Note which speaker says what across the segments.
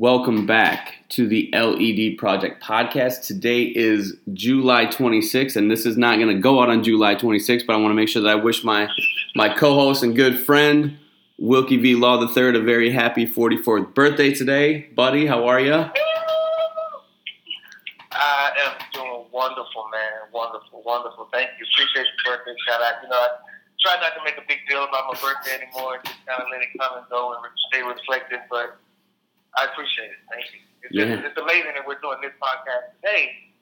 Speaker 1: Welcome back to the LED Project podcast. Today is July 26th, and this is not going to go out on July 26th, but I want to make sure that I wish my, my co host and good friend, Wilkie V. Law III, a very happy 44th birthday today. Buddy, how are you?
Speaker 2: I am doing wonderful, man. Wonderful, wonderful. Thank you. Appreciate your birthday shout out. You know, I try not to make a big deal about my birthday anymore just kind of let it come and go and stay reflective, but I appreciate it. Thank you. It's,
Speaker 1: Yeah.
Speaker 2: just, it's amazing that we're doing this podcast today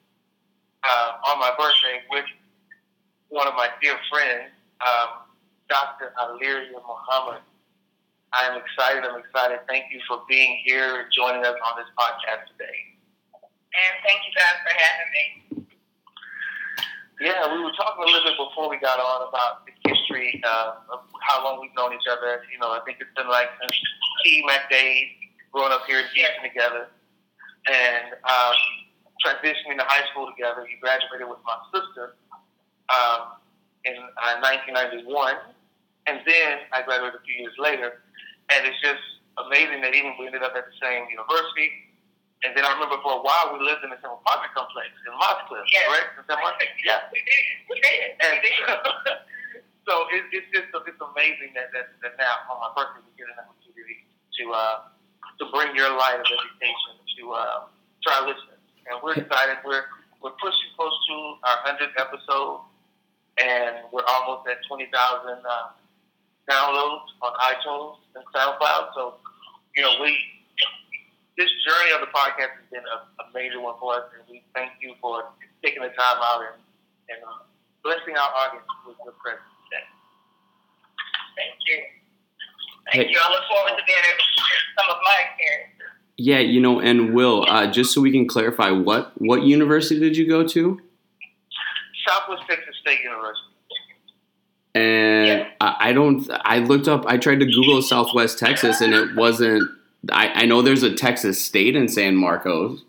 Speaker 2: uh, on my birthday with one of my dear friends, um, Dr. Aliria Muhammad. I am excited. I'm excited. Thank you for being here and joining us on this podcast today.
Speaker 3: And thank you guys for having me.
Speaker 2: Yeah, we were talking a little bit before we got on about the history uh, of how long we've known each other. You know, I think it's been like since T Mac days, growing up here in Houston together, and um, transitioning to high school together. You graduated with my sister um, in uh, 1991, and then I graduated a few years later. And it's just amazing that even we ended up at the same university. And then I remember for a while we lived in the same apartment complex in Mosscliff,
Speaker 3: Yes.
Speaker 2: correct? In San Marcos? Yeah.
Speaker 3: We did. We did.
Speaker 2: And
Speaker 3: We did.
Speaker 2: so it, it's just it's amazing that, that, that now on my birthday we get an opportunity to uh, to bring your light of education to uh, to our listeners, and we're excited. We're we're pushing close to our hundredth episode, and we're almost at twenty thousand uh, downloads on iTunes and SoundCloud. So you know we this journey of the podcast has been a, a major one for us, and we thank you for taking the time out and and uh, blessing our audience with your presence today.
Speaker 3: Thank you. Thank
Speaker 1: Hey.
Speaker 3: you. I look forward to being able to share some of my experiences.
Speaker 1: Yeah, you know, and Will, uh, just so we can clarify, what what university did you go to?
Speaker 2: Southwest Texas State University.
Speaker 1: And I, I don't. I looked up. I tried to Google Southwest Texas, and it wasn't. I, I know there's a Texas State in San Marcos.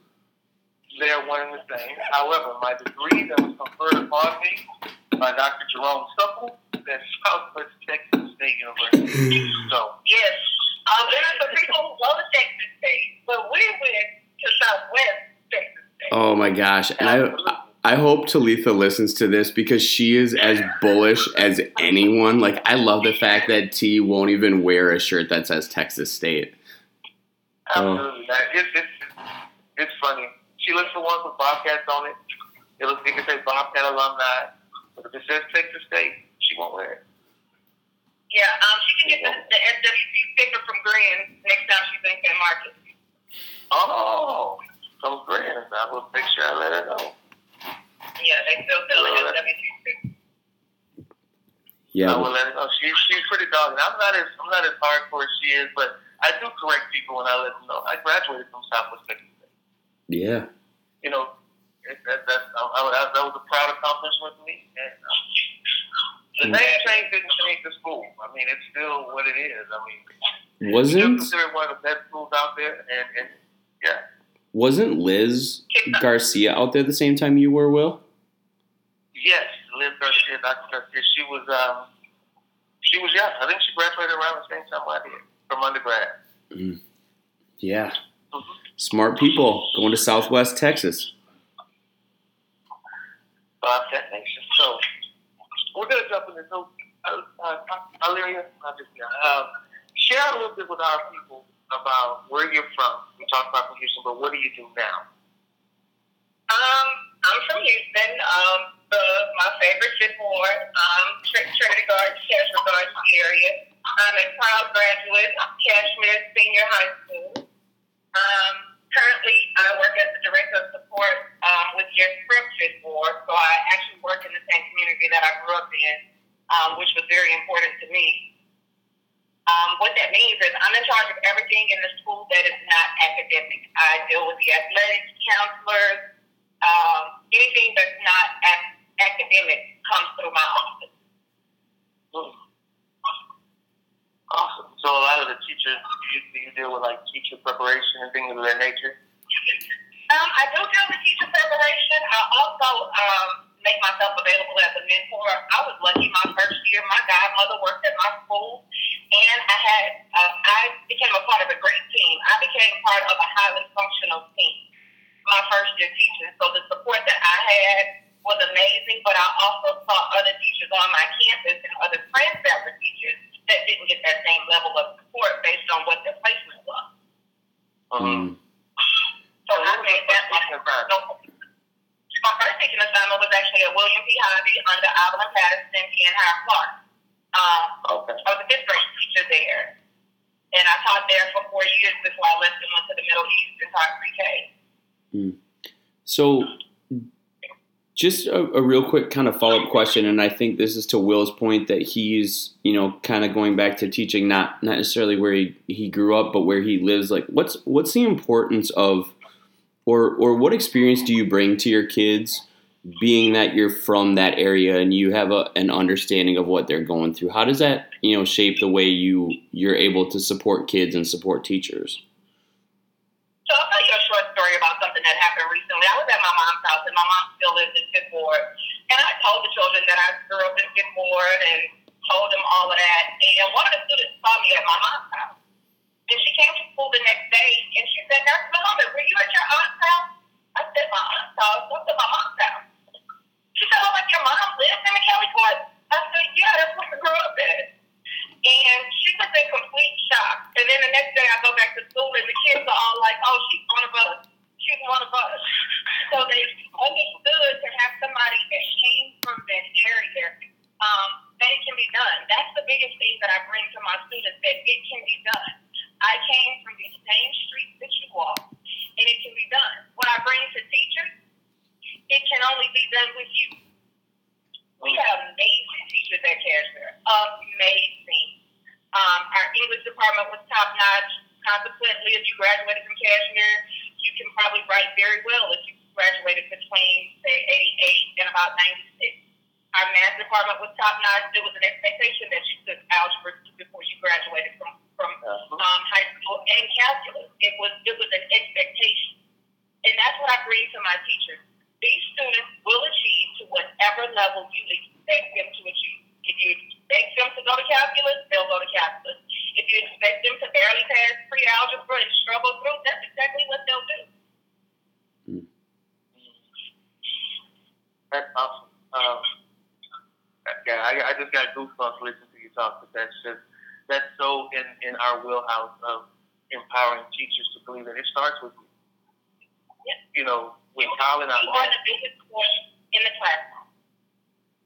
Speaker 2: They're one and the same. However, my degree that was conferred upon me by Dr. Jerome Supple is at Southwest Texas State University. So,
Speaker 3: Yes. Um, there are some people who go to Texas State, but we went to Southwest Texas State.
Speaker 1: Oh my gosh! And I I hope Talitha listens to this because she is as bullish as anyone. Like I love the fact that T won't even wear a shirt that says Texas State. Oh.
Speaker 2: absolutely. That, it's, it's, it's funny. She looks for one with Bobcats on it. It looks, like it can say Bobcat alumni. But if it says Texas State, she won't wear it.
Speaker 3: Yeah, um, she can get the, the SWC sticker from Green next time she's in San Marcos.
Speaker 2: Oh, from Grand. I will make sure I let her know.
Speaker 3: Yeah, they still sell the
Speaker 2: Lord.
Speaker 3: SWC sticker.
Speaker 1: Yeah,
Speaker 2: I will let her know. She's she's pretty dogged. I'm not as I'm not as hardcore as she is, but I do correct people when I let them know. I graduated from Southwest Texas. State.
Speaker 1: yeah.
Speaker 2: You know, it, that, that's I, I, that was a proud accomplishment for me. And um, the name change didn't change the school. I mean, it's still what it is. I mean, still
Speaker 1: Wasn't
Speaker 2: considered one of the best schools out there, and, and yeah,
Speaker 1: wasn't Liz Garcia out there the same time you were, Will?
Speaker 2: yes, Liz Garcia, Dr. Garcia. She was um, she was young. I think she graduated around the same time I did from undergrad.
Speaker 1: Yeah.
Speaker 2: Mhm.
Speaker 1: Smart people going to Southwest Texas.
Speaker 2: Bobcat Nation. So we're gonna jump into so uh, uh, Illyria, not um, share a little bit with our people about where you're from. We talked about from Houston, but what do you do now?
Speaker 3: Um, I'm from Houston. Um, the, my favorite fifth ward, um, Tr- Trinity Gardens, Kashmere Gardens area. I'm a proud graduate of Kashmere Senior High School. Um, currently, I work as the director of support um, with YES Prep Fifth Ward, so I actually work in the same community that I grew up in, um, which was very important to me. Um, what that means is I'm in charge of everything in the school that is not academic. I deal with the athletics, counselors, um, anything that's not ac- academic comes through my office.
Speaker 2: Hmm. Awesome. So a lot of the teachers, you, you deal with like teacher preparation and things of that nature.
Speaker 3: Um, I do deal with teacher preparation. I also um, make myself available as a mentor. I was lucky my first year. My godmother worked at my school, and I had uh, I became a part of a great team. I became part of a highly functional team. My first year teaching, so the support that I had was amazing. But I also saw other teachers on my campus and other friends that were teachers that didn't get that same level of support based on what their placement was.
Speaker 1: Mm.
Speaker 3: So I made that my my first teaching assignment was actually at William P. Harvey under Evelyn Patterson and Howard Clark. Um,
Speaker 2: Okay.
Speaker 3: I was a fifth grade teacher there. And I taught there for four years before I left and went to the Middle East and taught pre-K.
Speaker 1: So, just a, a real quick kind of follow up question, and I think this is to Will's point that he's, you know, kind of going back to teaching not not necessarily where he, he grew up, but where he lives. Like, what's what's the importance of, or or what experience do you bring to your kids, being that you're from that area and you have a, an understanding of what they're going through? How does that, you know, shape the way you you're able to support kids and support teachers?
Speaker 3: So I'll tell you a short story about something that happened recently. I was at my mom's house, and my mom still lives in Fifth And I told the children that I grew up in Fifth and told them all of that. And one of the students saw me at my mom's house. And she came to school the next day, and she said, Nurse Malone, were you at your aunt's house? I said, my aunt's house? What's at my mom's house? She said, oh, like your mom lives in Kelly Court? I said, yeah, that's where I grew up at. And she was in complete shock. And then the next day I go back to school and the kids are all like, oh, she's one of us. She's one of us. So they understood to have somebody that came from that area um, that it can be done. That's the biggest thing that I bring to my students, that it can be done. I came from the same streets that you walk, and it can be done. What I bring to teachers, it can only be done with you. We have amazing teachers at Kashmere. Amazing. Um, our English department was top notch. Consequently, if you graduated from Kashmere, you can probably write very well if you graduated between, say, 88 and about 96. Our math department was top notch. There was an expectation that you took algebra before you graduated from, from um, high school and calculus. It was, it was an expectation. And that's what I bring to my teachers. These students will achieve to whatever level you expect them to achieve. If you expect them to go to calculus, they'll go to calculus. If you expect them to barely pass pre-algebra and struggle through, that's exactly what they'll do.
Speaker 2: That's awesome. Um, yeah, I, I just got goosebumps listening to you talk. But that's just that's so in in our wheelhouse of empowering teachers to believe that it starts with you.
Speaker 3: Yeah.
Speaker 2: You know, when Colin and I
Speaker 3: You are the biggest force in the classroom.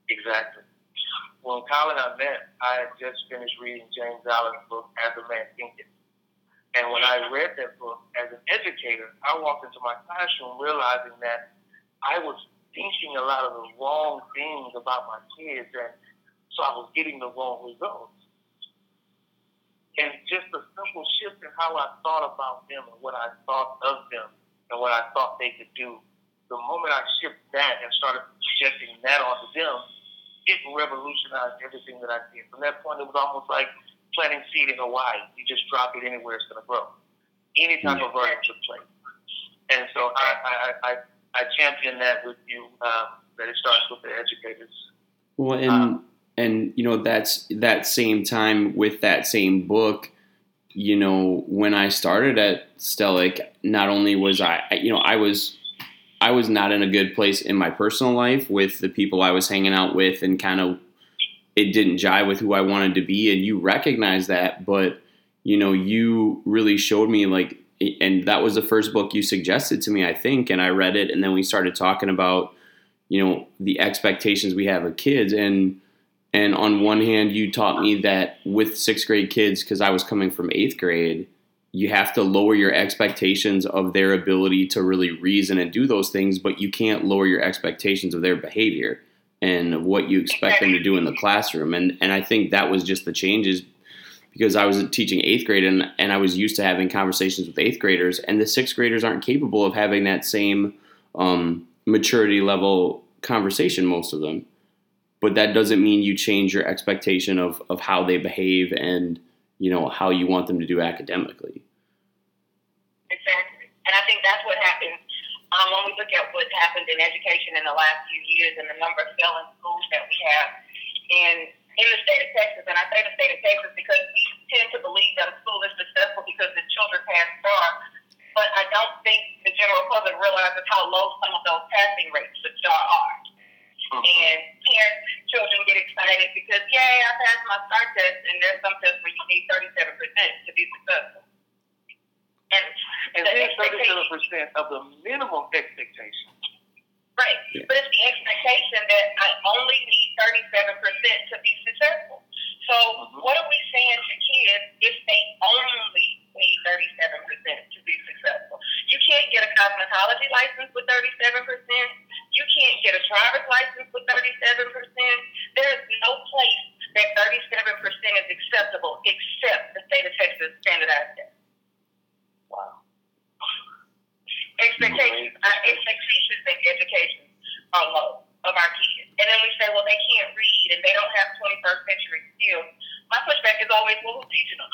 Speaker 2: exactly. When Colin and I met, I had just finished reading James Allen's book, As a Man Thinketh. And when I read that book as an educator, I walked into my classroom realizing that I was thinking a lot of the wrong things about my kids, and so I was getting the wrong results. And just a simple shift in how I thought about them and what I thought of them and what I thought they could do. The moment I shifted that and started projecting that onto them, it revolutionized everything that I did. From that point, it was almost like planting seed in Hawaii. You just drop it anywhere, it's going to grow. Any type of version took place. And so I, I, I, I champion that with you, um, that it starts with the educators.
Speaker 1: Well, and
Speaker 2: Um,
Speaker 1: and you know that's that same time with that same book. You know, when I started at Stellic, not only was I, you know, I was, I was not in a good place in my personal life with the people I was hanging out with, and kind of, it didn't jive with who I wanted to be, and you recognize that, but you know, you really showed me like, and that was the first book you suggested to me, I think, and I read it, and then we started talking about, you know, the expectations we have of kids, and and on one hand, you taught me that with sixth grade kids, because I was coming from eighth grade, you have to lower your expectations of their ability to really reason and do those things, but you can't lower your expectations of their behavior and of what you expect them to do in the classroom. And and I think that was just the changes because I was teaching eighth grade and, and I was used to having conversations with eighth graders, and the sixth graders aren't capable of having that same um, maturity level conversation, most of them but that doesn't mean you change your expectation of, of how they behave and you know how you want them to do academically.
Speaker 3: And I think that's what happens um, when we look at what's happened in education in the last few years and the number of failing schools that we have in in the state of Texas. And I say the state of Texas because we tend to believe that a school is successful because the children pass STAAR, but I don't think the general public realizes how low some of those passing rates for STAAR are.
Speaker 2: Mm-hmm.
Speaker 3: And parents, children get excited because, yay, I passed my STAAR test, and there's some tests where you need 37% to be successful. And,
Speaker 2: And
Speaker 3: the
Speaker 2: then thirty-seven percent of the minimum expectation.
Speaker 3: right,
Speaker 1: Yeah.
Speaker 3: but it's the expectation that I only need 37% to be successful. So
Speaker 2: Mhm.
Speaker 3: what are we saying to kids if they only need 37% to be successful? You can't get a cosmetology license with 37%. You can't get a driver's license with 37%. There is no place that 37% is acceptable except the state of Texas standardized test.
Speaker 2: Wow.
Speaker 3: Uh, expectations, our expectations in education are low of our kids. And then we say, well, they can't read and they don't have 21st century skills. My pushback is always, well, who's teaching them?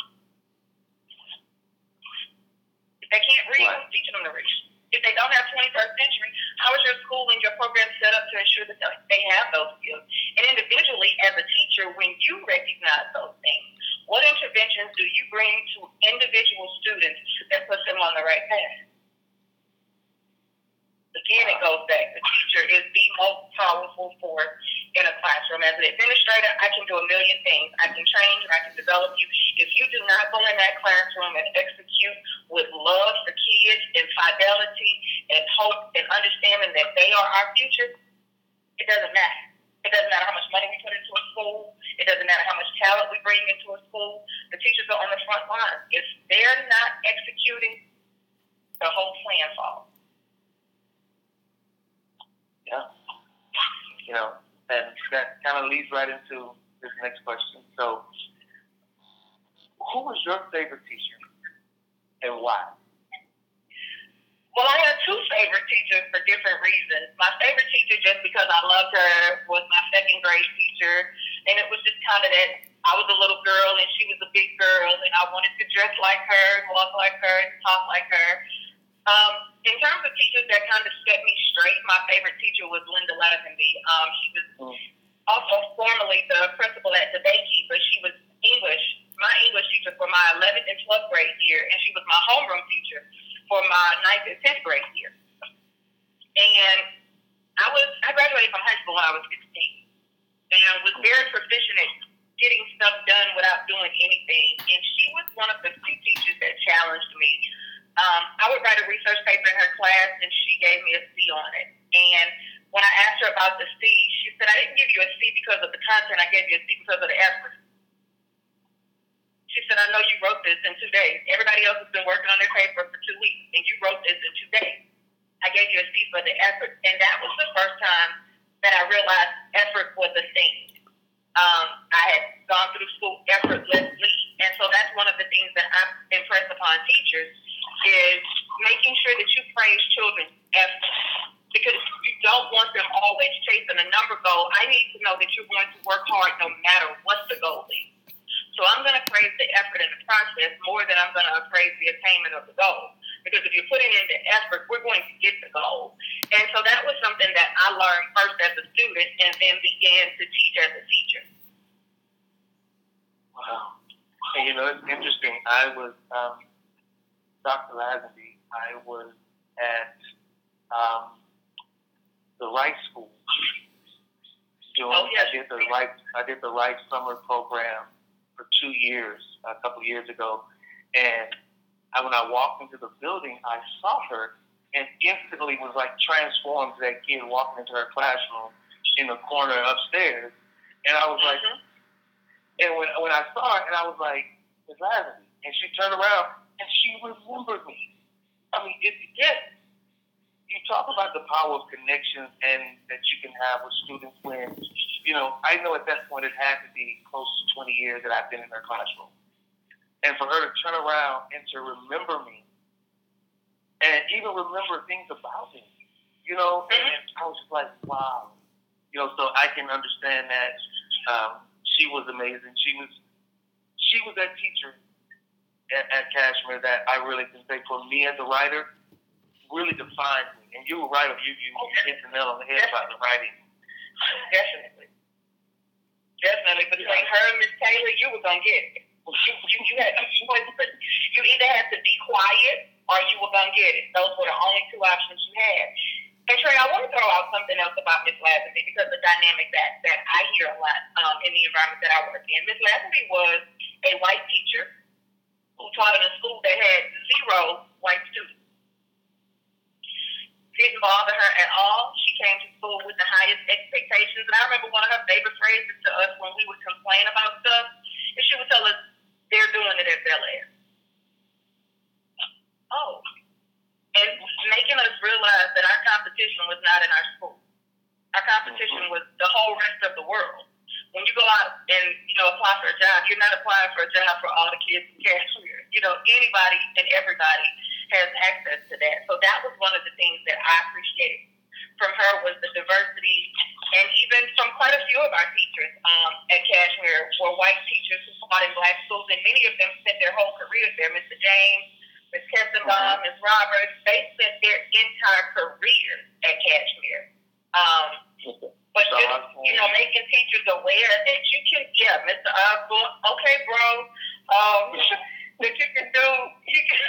Speaker 3: If they can't read,
Speaker 2: Right.
Speaker 3: who's teaching them to read? If they don't have 21st century, how is your school and your program set up to ensure that they have those skills? And individually, as a teacher, when you recognize those things, what interventions do you bring to individual students that puts them on the right path? Again, it goes back. The teacher is the most powerful force in a classroom. As an administrator, I can do a million things. I can and I can develop you. If you do not go in that classroom and execute with love for kids and fidelity and hope and understanding that they are our future, it doesn't matter. It doesn't matter how much money we put into a school. It doesn't matter how much talent we bring into a school. The teachers are on the front line. If they're not executing, the whole plan falls.
Speaker 2: Yeah. You know, and that kind of leads right into this next question. So, who was your favorite teacher and why?
Speaker 3: Well, I had two favorite teachers for different reasons. My favorite teacher, just because I loved her, was my second grade teacher, and it was just kind of that I was a little girl and she was a big girl, and I wanted to dress like her, walk like her, and talk like her. Um, in terms of teachers that kind of set me straight, my favorite teacher was Linda Lazenby. Um, she was
Speaker 2: Mm.
Speaker 3: also formerly the principal at DeBakey, but she was English, my English teacher for my 11th and 12th grade year, and she was my homeroom teacher for my 9th and 10th grade year. And I was I graduated from high school when I was 16, and was very proficient at getting stuff done without doing anything. And she was one of the few teachers that challenged me. Um, I would write a research paper in her class, and she gave me a C on it. And when I asked her about the C, she said, "I didn't give you a C because of the content. I gave you a C because of the effort." She said, I know you wrote this in two days. Everybody else has been working on their paper for two weeks, and you wrote this in two days. I gave you a C for the effort. And that was the first time that I realized effort was a thing. Um, I had gone through school effortlessly. And so that's one of the things that I impress upon teachers is making sure that you praise children's effort. Because you don't want them always chasing a number goal. I need to know that you're going to work hard no matter what the goal is. So I'm going to praise the effort in the process more than I'm going to praise the attainment of the goal. Because if you're putting in the effort, we're going to get the goal. And so that was something that I learned first as a student and then began to teach as a teacher.
Speaker 2: Wow. And you know, it's interesting. I was um, Dr. Lazenby. I was at um, the Wright School doing.
Speaker 3: Oh, yes.
Speaker 2: I did the Wright. I did the Wright summer program for two years, a couple years ago, and I, when I walked into the building, I saw her and instantly was like transformed to that kid walking into her classroom in the corner upstairs, and I was like.
Speaker 3: Mhm.
Speaker 2: And when when I saw her, and I was like, Miss Lazenby, and she turned around and she remembered me. I mean, it, yes, you talk about the power of connections and that you can have with students when, you know, I know at that point it had to be close to 20 years that I've been in her classroom. And for her to turn around and to remember me and even remember things about me, you know, and I was just like, wow. You know, so I can understand that um, she was amazing. She was she was that teacher at, at Kashmere that I really can say for me as a writer really defined me. And you were right. You you hit the nail on the head about the writing.
Speaker 3: Definitely. Definitely. Between her and Miss Taylor, you were to get it. You, you, you had no choice. You either had to be quiet or you were gonna get it. Those were the only two options you had. And Trey, I want to throw out something else about Miss Lazenby because the dynamic that that I hear a lot um, in the environment that I work in. Miss Lazenby was a white teacher taught in a school that had zero white students. Didn't bother her at all. She came to school with the highest expectations. And I remember one of her favorite phrases to us when we would complain about stuff, and she would tell us, they're doing it at Bellaire. Oh. And making us realize that our competition was not in our school. Our competition mm-hmm. was the whole rest of the world. When you go out and, you know, apply for a job, you're not applying for a job for all the kids in Kashmere. You know, anybody and everybody has access to that. So that was one of the things that I appreciated from her was the diversity and even from quite a few of our teachers um, at Kashmere were white teachers who taught in black schools and many of them spent their whole careers there. Mr. James, Ms. Kessenbaum, Ms. Roberts, they spent their entire careers at Kashmere. Um, but just, you know, making teachers aware that you can, yeah, Mr. Osborne, okay, bro, um, that you can do, you can,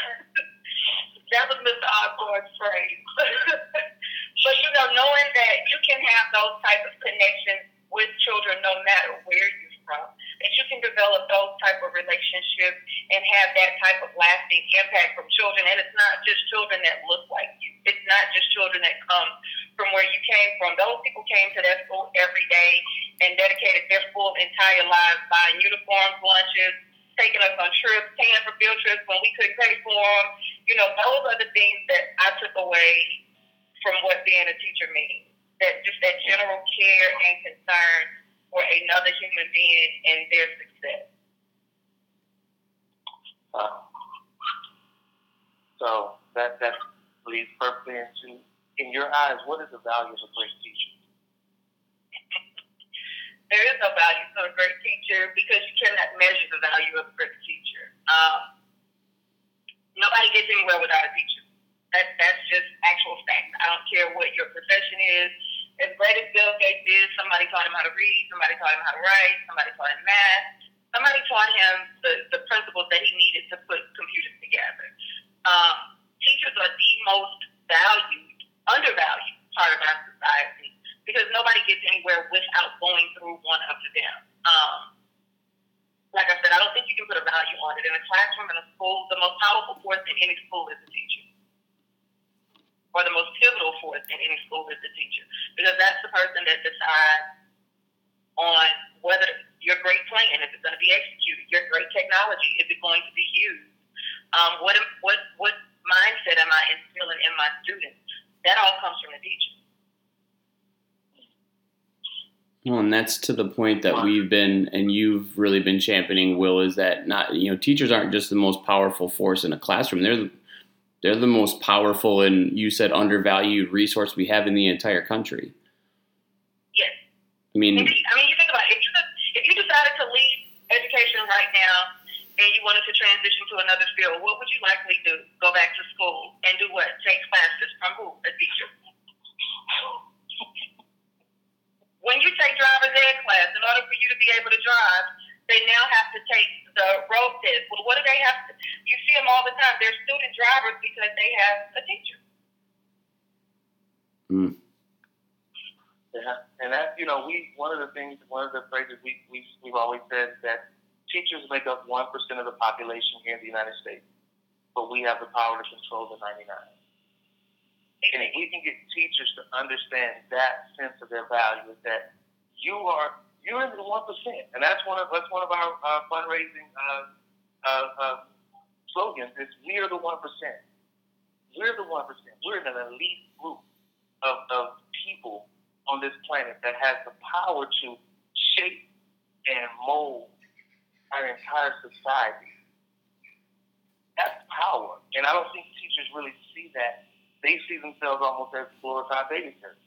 Speaker 3: that was Mr. Osborne's phrase. but, you know, knowing that you can have those type of connections with children no matter where you're from, that you can develop those type of relationships and have that type of lasting impact from children. And it's not just children that look like you. It's not just children that come from where you came from. Those people came to that school every day and dedicated their full entire lives buying uniforms, lunches, taking us on trips, paying for field trips when we couldn't pay for them. You know, those are the things that I took away from what being a teacher means. That just that general care and concern for another human being and their success.
Speaker 2: Uh, so that that leads perfectly into, in your eyes, what is the value of a great teacher?
Speaker 3: there is no value to a great teacher because you cannot measure the value of a great teacher. Um, nobody gets anywhere without a teacher. That, that's just actual fact. I don't care what your profession is. As great as Bill Gates is, somebody taught him how to read, somebody taught him how to write, somebody taught him math, somebody taught him the, the principles that he needed to put computers together. Um, teachers are the most valued, undervalued part of our society because nobody gets anywhere without going through one of them. Um, like I said, I don't think you can put a value on it. In a classroom, in a school, the most powerful force in any school is the teacher. Or the most pivotal force in any school is the teacher. Because that's the person that decides on whether your great plan, if it's going to be executed, your great technology, is it going to be used? Um, what, what, what mindset am I instilling in my students? That all comes from the teacher.
Speaker 1: Well, and that's to the point that we've been, and you've really been championing. Will is that not? You know, teachers aren't just the most powerful force in a classroom. They're they're the most powerful and you said undervalued resource we have in the entire country.
Speaker 3: Yes.
Speaker 1: I mean,
Speaker 3: I mean, you think about it. If you, if you decided to leave education right now and you wanted to transition to another field, what would you likely do? Go back to school and do what? Take classes from who? A teacher. When you take driver's ed class, in order for you to be able to drive, they now have to take the road test. Well, what do they have to? You see them all the time. They're student drivers because they have a teacher.
Speaker 1: mm,
Speaker 2: Yeah, and that you know, we one of the things, one of the phrases we we we've always said that teachers make up one percent of the population here in the United States, but we have the power to control the ninety nine. And if we can get teachers to understand that sense of their value, is that you are you're in the one percent, and that's one of that's one of our uh, fundraising uh, uh, uh, slogans. Is we are the one percent. We're the one percent. We're an elite group of, of people on this planet that has the power to shape and mold our entire society. That's power, and I don't think teachers really see that they see themselves almost as glorified babysitters.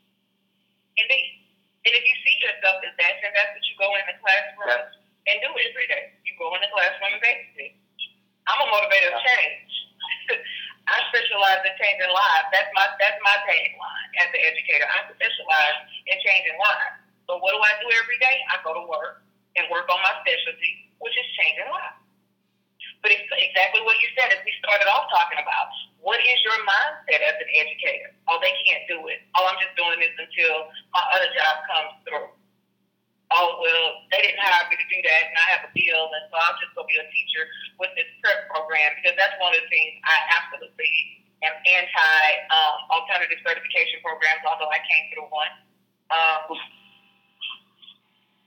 Speaker 3: Indeed. And if you see yourself as that, then that's what you go in the classroom
Speaker 2: That's-
Speaker 3: and do every day. You go in the classroom and babysit. I'm a motivator of change. I specialize in changing lives. That's my that's my tagline as an educator. I specialize in changing lives. So what do I do every day? I go to work and work on my specialty, which is changing lives. But it's exactly what you said as we started off talking about. What is your mindset as an educator? Oh, they can't do it. Oh, I'm just doing this until my other job comes through. Oh, well, they didn't hire me to do that, and I have a bill, and so I'm just going to be a teacher with this prep program because that's one of the things I absolutely am anti um, alternative certification programs, although I came through one. Um,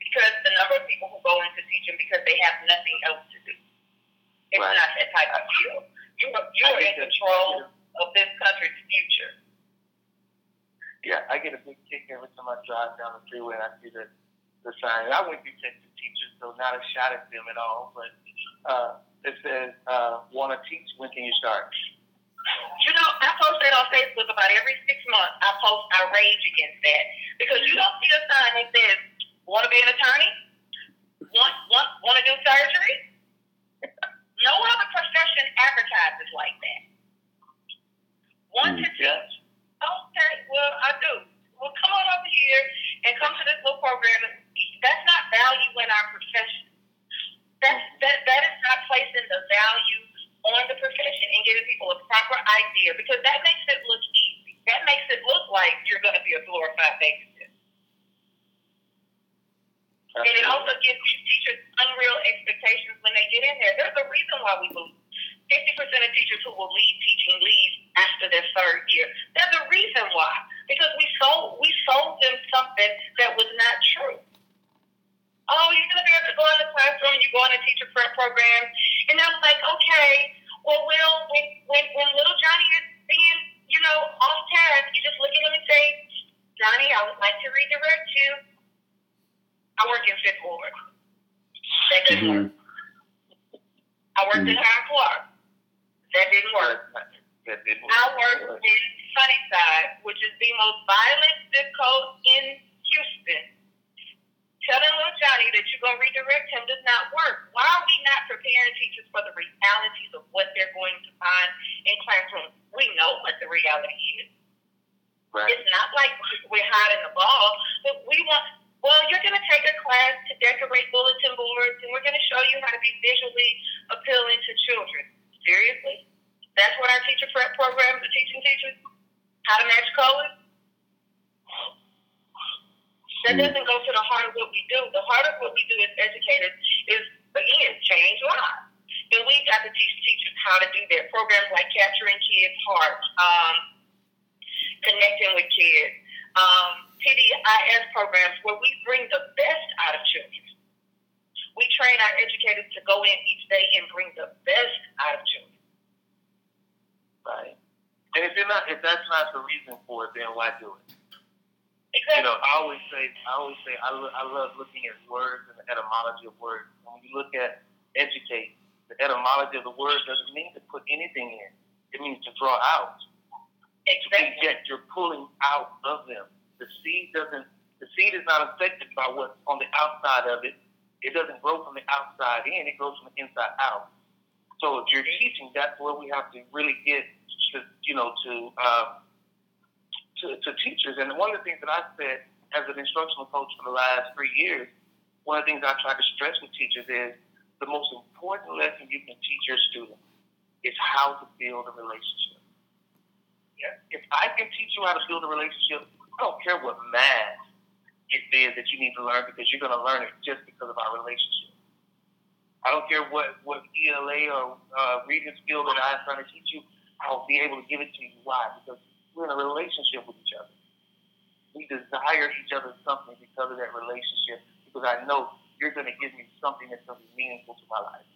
Speaker 3: because the number of people who go into teaching because they have nothing else to do. It's right. not that type of deal. You are, you are in control of this country's future.
Speaker 2: Yeah, I get a big kick every time I drive down the freeway and I see the the sign. I wouldn't be Texas teachers, so not a shot at them at all. But uh, it says, uh, "Want to teach? When can you start?"
Speaker 3: You know, I post that on Facebook about every six months. I post, I rage against that because you don't see a sign that says, "Want to be an attorney? Want want want to do surgery?" No other profession advertises like that. Want mm, to teach? Okay, well, I do. Well, come on over here and come to this little program. That's not value in our profession. That, that, that is not placing the value on the profession and giving people a proper idea because that makes it look easy. That makes it look like you're going to be a glorified babysitter. And it also gives teachers unreal expectations when they get in there. There's a reason why we lose. 50% of teachers who will leave teaching leave after their third year. There's a reason why. Because we sold we sold them something that was not true. Oh, you're gonna be able to go in the classroom, you go on a teacher prep program, and I'm like, okay, well, Will, when when, when little Johnny is being, you know, off task, you just look at him and say, Johnny, I would like to redirect you I work in Fifth Ward. That didn't mm-hmm. work. I worked mm-hmm. in High Clark. That didn't work.
Speaker 2: That didn't
Speaker 3: work. I worked in Sunnyside, which is the most violent zip code in Houston. Telling little Johnny that you're going to redirect him does not work. Why are we not preparing teachers for the realities of what they're going to find in classrooms? We know what the reality is. Right. It's not like we're hiding the ball, but we want well, you're going to take a class to decorate bulletin boards, and we're going to show you how to be visually appealing to children. Seriously? That's what our teacher prep programs are teaching teachers? How to match colors? That hmm. doesn't go to the heart of what we do. The heart of what we do as educators is, again, change lives. And we've got to teach teachers how to do that. Programs like Capturing Kids' Hearts, um, Connecting with Kids, um, TDIS programs where we bring the best out of children. We train our educators to go in each day and bring the best out of children.
Speaker 2: Right. And if you're not, if that's not the reason for it, then why do it?
Speaker 3: Exactly.
Speaker 2: You know, I always say, I always say, I, lo- I love looking at words and the etymology of words. When you look at educate, the etymology of the word doesn't mean to put anything in. It means to draw out.
Speaker 3: Exactly.
Speaker 2: Yet you're pulling out of them. The seed doesn't. The seed is not affected by what's on the outside of it. It doesn't grow from the outside in. It grows from the inside out. So if you're teaching, that's where we have to really get to, you know, to uh, to, to teachers. And one of the things that I said as an instructional coach for the last three years, one of the things I try to stress with teachers is the most important lesson you can teach your students is how to build a relationship. Yeah. If I can teach you how to build a relationship, I don't care what math it is that you need to learn because you're going to learn it just because of our relationship. I don't care what, what ELA or uh, reading skill that I'm trying to teach you, I'll be able to give it to you. Why? Because we're in a relationship with each other. We desire each other something because of that relationship, because I know you're going to give me something that's going to be meaningful to my life.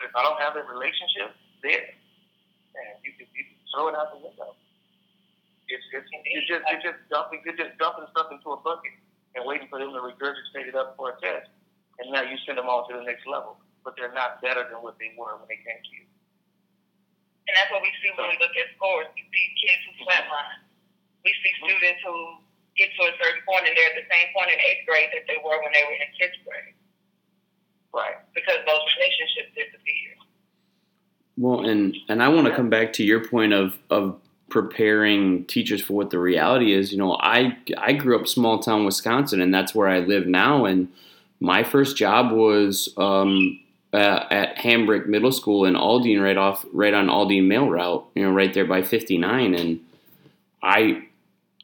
Speaker 2: If I don't have that relationship there, man, you can, you can throw it out the window. It's, it's, you're just you're just dumping you're just dumping stuff into a bucket and waiting for them to regurgitate it up for a test, and now you send them on to the next level, but they're not better than what they were when they came to you.
Speaker 3: And that's what we see when we look at scores. We see kids who flatline. We see mm-hmm. students who get to a certain point and they're at the same point in eighth grade that they were when they were in fifth grade.
Speaker 2: Right.
Speaker 3: Because those relationships disappear.
Speaker 1: Well, and and I want to come back to your point of of preparing teachers for what the reality is. You know, I I grew up small town Wisconsin, and that's where I live now. And my first job was um, uh, at Hambrick Middle School in Aldine, right off, right on Aldine Mail Route, you know, right there by 59, and I,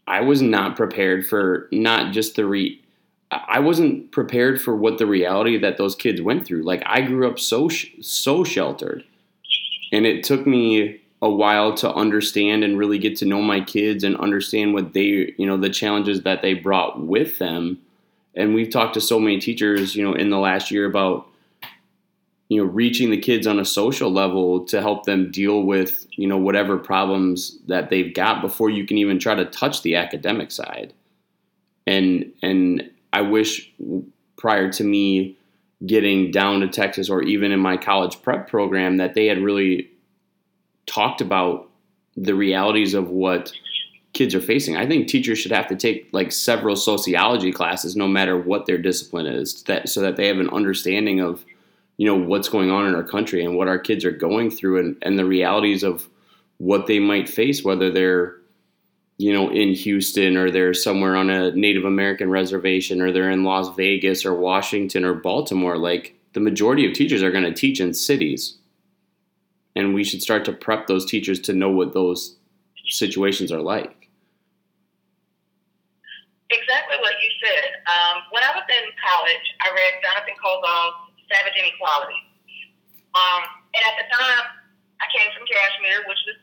Speaker 1: I was not prepared for not just the re. I wasn't prepared for what the reality that those kids went through. Like I grew up so so sheltered, and it took me a while to understand and really get to know my kids and understand what they, you know, the challenges that they brought with them. And we've talked to so many teachers, you know, in the last year about you know reaching the kids on a social level to help them deal with you know whatever problems that they've got before you can even try to touch the academic side and and i wish prior to me getting down to texas or even in my college prep program that they had really talked about the realities of what kids are facing. I think teachers should have to take like several sociology classes no matter what their discipline is that so that they have an understanding of you know what's going on in our country and what our kids are going through and, and the realities of what they might face whether they're you know in houston or they're somewhere on a native american reservation or they're in las vegas or washington or baltimore. Like the majority of teachers are going to teach in cities and we should start to prep those teachers to know what those situations are like
Speaker 3: exactly what you said um, when i was in college i read jonathan kozol's savage inequality. Um, and at the time, I came from Kashmere, which was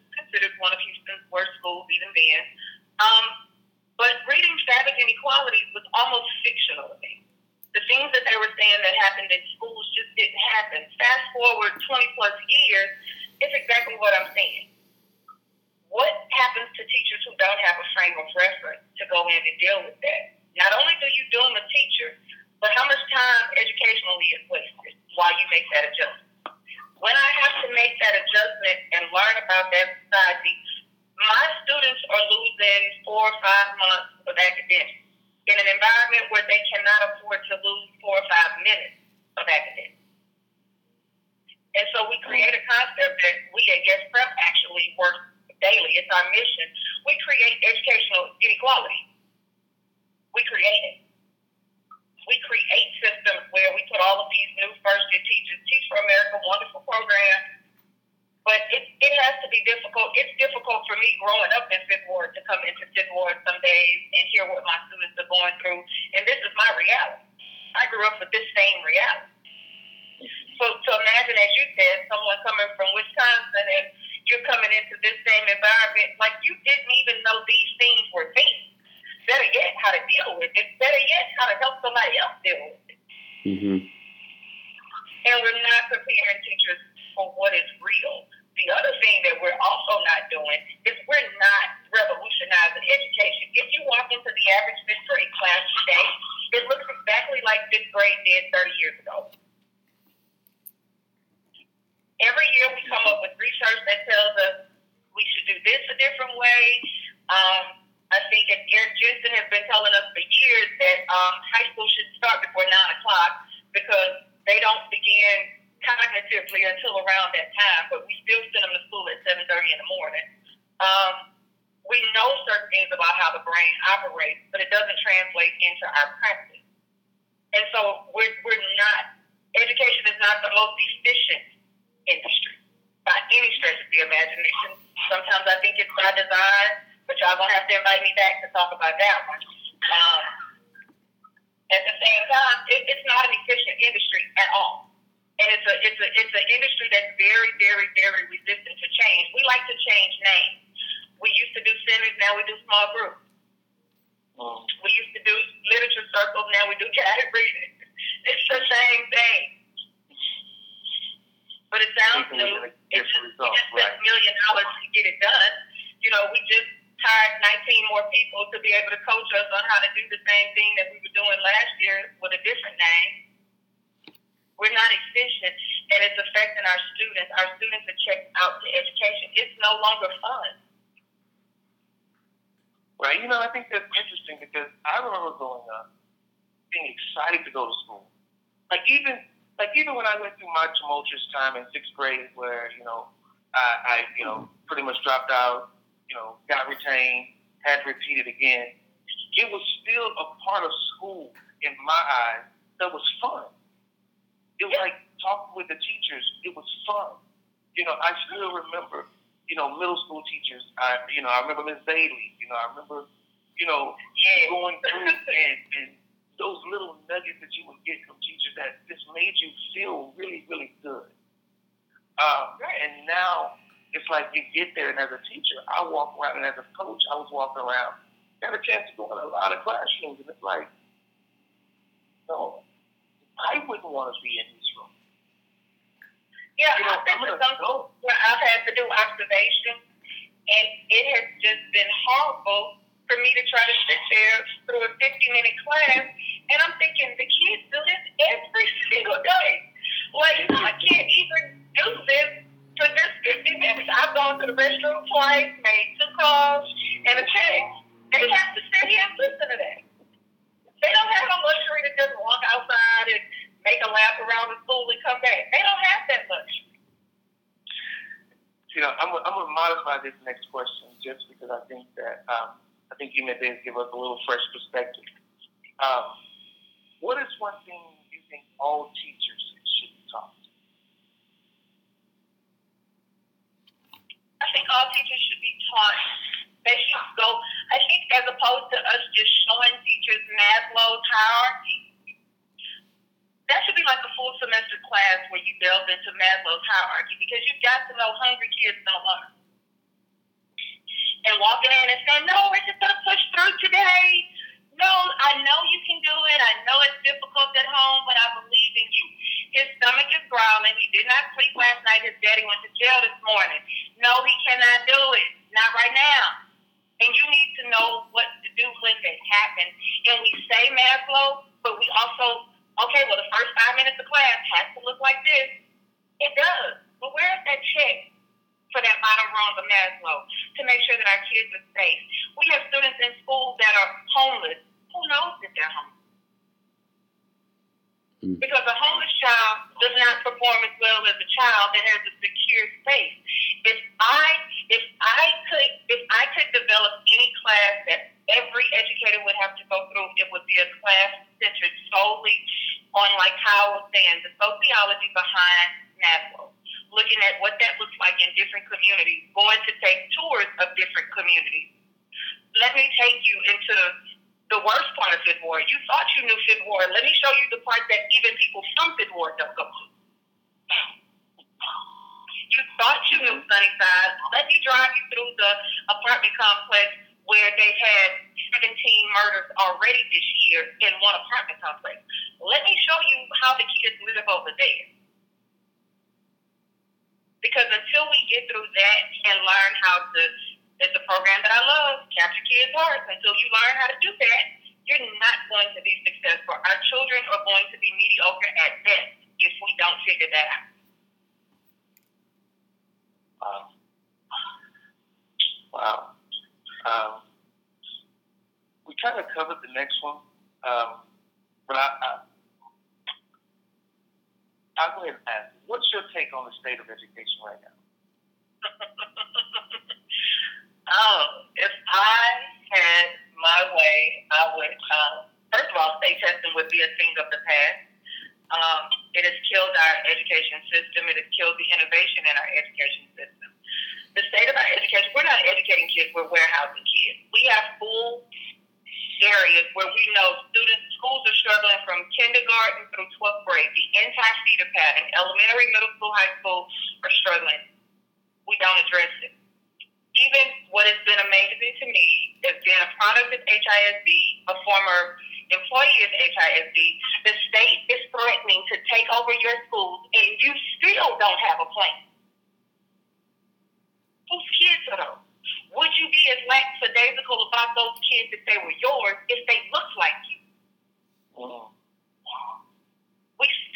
Speaker 3: way. Um, I think that Eric Jensen has been telling us for years that um, high school should start before 9 o'clock because they don't begin cognitively until around that time, but we still send them to school at 7.30 in the morning. Um, we know certain things about how the brain operates, but it doesn't translate into our practice. And so we're, we're not, education is not the most efficient industry by any stretch of the imagination. Sometimes I think it's by design but y'all gonna have to invite me back to talk about that one. Um, at the same time, it, it's not an efficient industry at all, and it's a it's a it's an industry that's very very very resistant to change. We like to change names. We used to do centers, now we do small groups. Mm. We used to do literature circles, now we do guided reading. It's the same thing. But it sounds new. It's just right. a million dollars to get it done. You know, we just hired 19 more people to be able to coach us on how to do the same thing that we were doing last year with a different name. We're not efficient, and it's affecting our students. Our students are checked out to education. It's no longer fun.
Speaker 2: Right. You know, I think that's interesting because I remember growing up being excited to go to school. Like even like even when I went through my tumultuous time in sixth grade, where you know I, I you know pretty much dropped out you know, got retained, had to repeat it again. It was still a part of school in my eyes that was fun. It was like talking with the teachers, it was fun. You know, I still remember, you know, middle school teachers. I, you know, I remember Miss Bailey. You know, I remember, you know,
Speaker 3: Yeah.
Speaker 2: going through and, and those little nuggets that you would get from teachers that just made you feel really, really. Um, and now it's like you get there, and as a teacher, I walk around, and as a coach, I was walking around, got a chance to go in a lot of classrooms, and it's like, no, I wouldn't want to be in this room.
Speaker 3: Yeah,
Speaker 2: You know, I'm
Speaker 3: to
Speaker 2: gonna
Speaker 3: some
Speaker 2: go.
Speaker 3: I've had to do observation, and it has just been horrible for me to try to sit there through a 50 minute class, and I'm thinking the kids do this every single day. Like, I can't even this for this 50 minutes. I've gone to the restroom twice, made two calls, and a text. They have to sit here and listen to that. They don't have the luxury to just walk outside and make a lap around the school and come back. They don't have that luxury.
Speaker 2: You know, I'm, I'm going to modify this next question just because I think that um, I think you may be able to give us a little fresh perspective. Um, what is one thing you think all teachers should be taught?
Speaker 3: I think all teachers should be taught. They should go. I think as opposed to us just showing teachers Maslow's hierarchy, that should be like a full semester class where you delve into Maslow's hierarchy because you've got to know hungry kids don't learn. And walking in and saying, "No, we're just gonna push through today." No, I know you can do it. I know it's difficult at home, but I believe in you. His stomach is growling. He did not sleep last night. His daddy went to jail this morning. No, he cannot do it. Not right now. And you need to know what to do when that happens. And we say Maslow, but we also, okay, well, the first five minutes of class has to look like this. It does. But where is that check for that bottom rung of Maslow to make sure that our kids are safe? We have students in school that are homeless. Who knows that they're homeless?
Speaker 1: Mm.
Speaker 3: Because a homeless child does not perform as well as a child that has a secure space. If I if I could if I could develop any class that every educator would have to go through, it would be a class centered solely on like how was saying, the sociology behind Maslow. Looking at what that looks like in different communities, going to take tours of different communities. Let me take you into the worst part of Fifth Ward. You thought you knew Fifth Ward. Let me show you the part that even people from Fifth Ward don't go to. You thought you knew Sunnyside. Let me drive you through the apartment complex where they had 17 murders already this year in one apartment complex. Let me show you how the kids live over there. Because until we get through that and learn how to, it's a program that I love, capture kids' hearts. Until you learn how to do that, you're not going to be successful. Our children are going to be mediocre at best if we don't figure that out.
Speaker 2: Wow. Wow. Um, we kind of covered the next one, um, but I, I, I'll go ahead and ask what's your take on the state of education right now?
Speaker 3: oh, if I had my way, I would, um, first of all, state testing would be a thing of the past. Um, it has killed our education system. It has killed the innovation in our education system. The state of our education, we're not educating kids, we're warehousing kids. We have full areas where we know students, schools are struggling from kindergarten through 12th grade. The entire feeder pattern, elementary, middle school, high school are struggling. We don't address it. Even what has been amazing to me is being a product of HISD, a former employee of HISD, the state is threatening to take over your schools and you still don't have a plan. Whose kids are those? Would you be as lackadaisical about those kids if they were yours if they looked like you?
Speaker 2: Mm.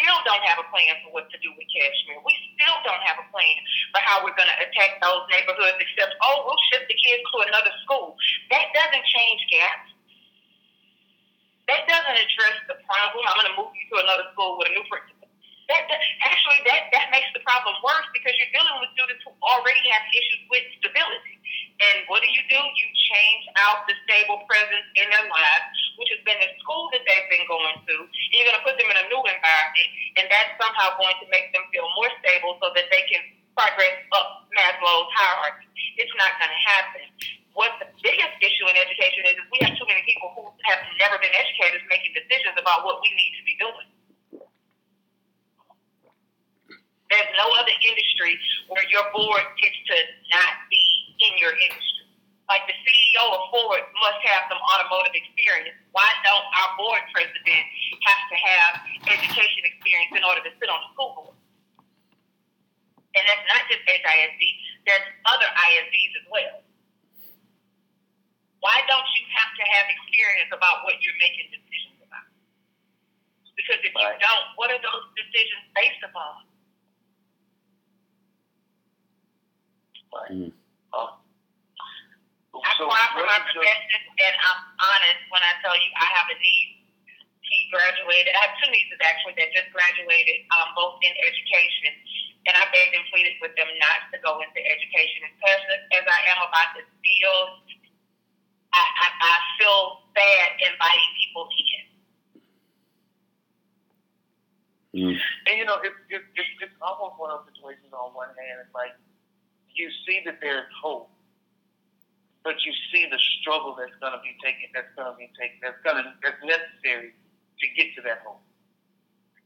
Speaker 3: Still don't have a plan for what to do with Kashmere. We still don't have a plan for how we're going to attack those neighborhoods, except, oh, we'll shift the kids to another school. That doesn't change gaps. That doesn't address the problem. I'm going to move you to another school with a new principal. That, that actually that that makes the problem worse because you're dealing with students who already have issues with stability. And what do you do? You change out the stable presence in their lives, which has been the school that they've been going to. And you're going to put them in a new environment, and that's somehow going to make them feel more stable so that they can progress up Maslow's hierarchy. It's not going to happen. What the biggest issue in education is we have too many people who have never been educators making decisions about what we need to be doing. There's no other industry where your board gets to not be in your industry. Like the CEO of Ford must have some automotive experience. Why don't our board president have to have education experience in order to sit on the school board? And that's not just HISD, there's other ISDs as well. Why don't you have to have experience about what you're making decisions about? Because if you don't, what are those decisions based upon? Right. Mm. Oh. I so cry for my profession, and I'm honest when I tell you I have a niece. He graduated. I have two nieces actually that just graduated, um, both in education. And I begged and pleaded with them not to go into education. As passionate as I am about this field, I, I, I feel bad inviting people in.
Speaker 2: Mm. And you know, it, it, it, it's almost one of those situations. On one hand, it's like you see that there's hope, but you see the struggle that's going to be taken, that's going to be taken, that's going to that's necessary to get to that hope.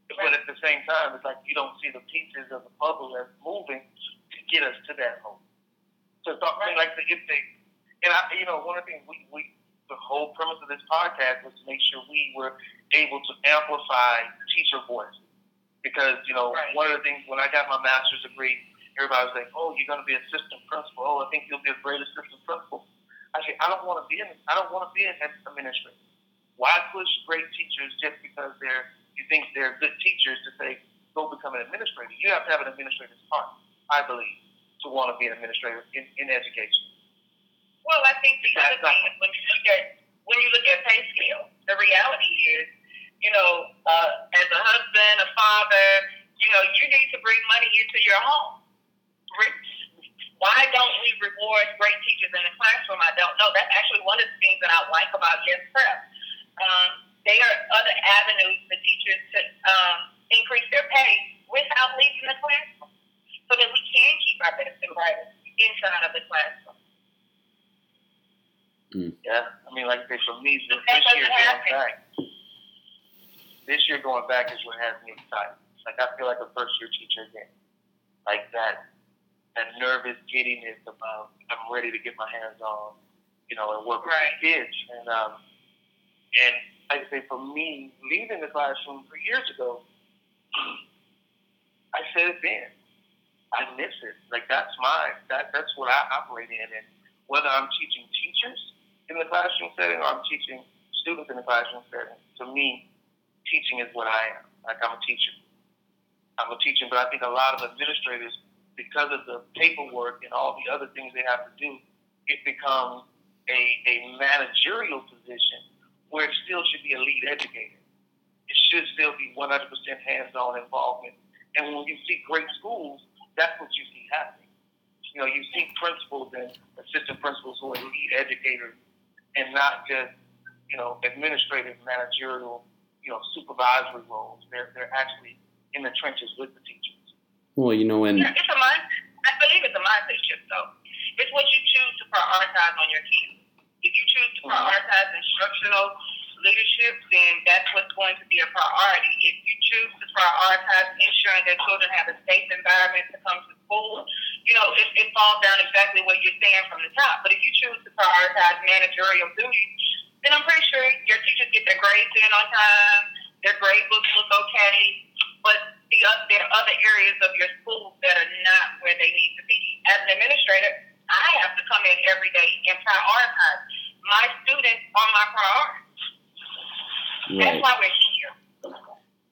Speaker 2: But at the same time, it's like you don't see the pieces of the puzzle that's moving to get us to that hope. So it's right. like the if they, and I, you know, one of the things we, we, the whole premise of this podcast was to make sure we were able to amplify teacher voices. Because, you know, right. one of the things when I got my master's degree, everybody was like, oh, you're going to be assistant principal. Oh, I think you'll be a great assistant principal. I said, I don't want to be an, I don't want to be an administrator. Why push great teachers just because they're you think they're good teachers to say, go become an administrator. You have to have an administrator's heart, I believe, to want to be an administrator in, in education.
Speaker 3: Well, I think the other thing is when you look at when you look at pay scale, the reality is, you know, uh, as a husband, a father, you know, you need to bring money into your home. Why don't we reward great teachers in the classroom? I don't know. That's actually one of the things that I like about YES Prep. Um, there are other avenues for teachers to um, increase their pay without leaving the classroom so that we can keep our best and brightest inside of the classroom.
Speaker 2: Mm. Yeah, I mean, like I say, for me, this, this year going back, this year going back is what has me excited. Like I feel like a first year teacher again, like that, that nervous giddiness about I'm ready to get my hands on, you know, and work with right. the kids, and um, and like I say, for me, leaving the classroom three years ago, I said it then. I miss it. Like that's my that that's what I operate in. And whether I'm teaching teachers in the classroom setting or I'm teaching students in the classroom setting, to me, teaching is what I am. Like I'm a teacher. I'm a teacher, but I think a lot of administrators, because of the paperwork and all the other things they have to do, it becomes a, a managerial position where it still should be a lead educator. It should still be 100% hands-on involvement. And when you see great schools, that's what you see happening. You know, you see principals and assistant principals who are lead educators and not just, you know, administrative, managerial, you know, supervisory roles. They're, they're actually in the trenches with the teachers.
Speaker 1: Well, you know, and...
Speaker 3: Yeah, it's a mind, I believe it's a mindset shift, though. It's what you choose to prioritize on your team. If you choose to prioritize instructional leadership, then that's what's going to be a priority. If you choose to prioritize ensuring that children have a safe environment to come to school, you know, it, it falls down exactly what you're saying from the top. But if you choose to prioritize managerial duties, then I'm pretty sure your teachers get their grades in on time, their grade books look okay, but the, there are other areas of your school that are not where they need to be. As an administrator, I have to come in every day and prioritize. My students are my priority. Right. That's why we're here.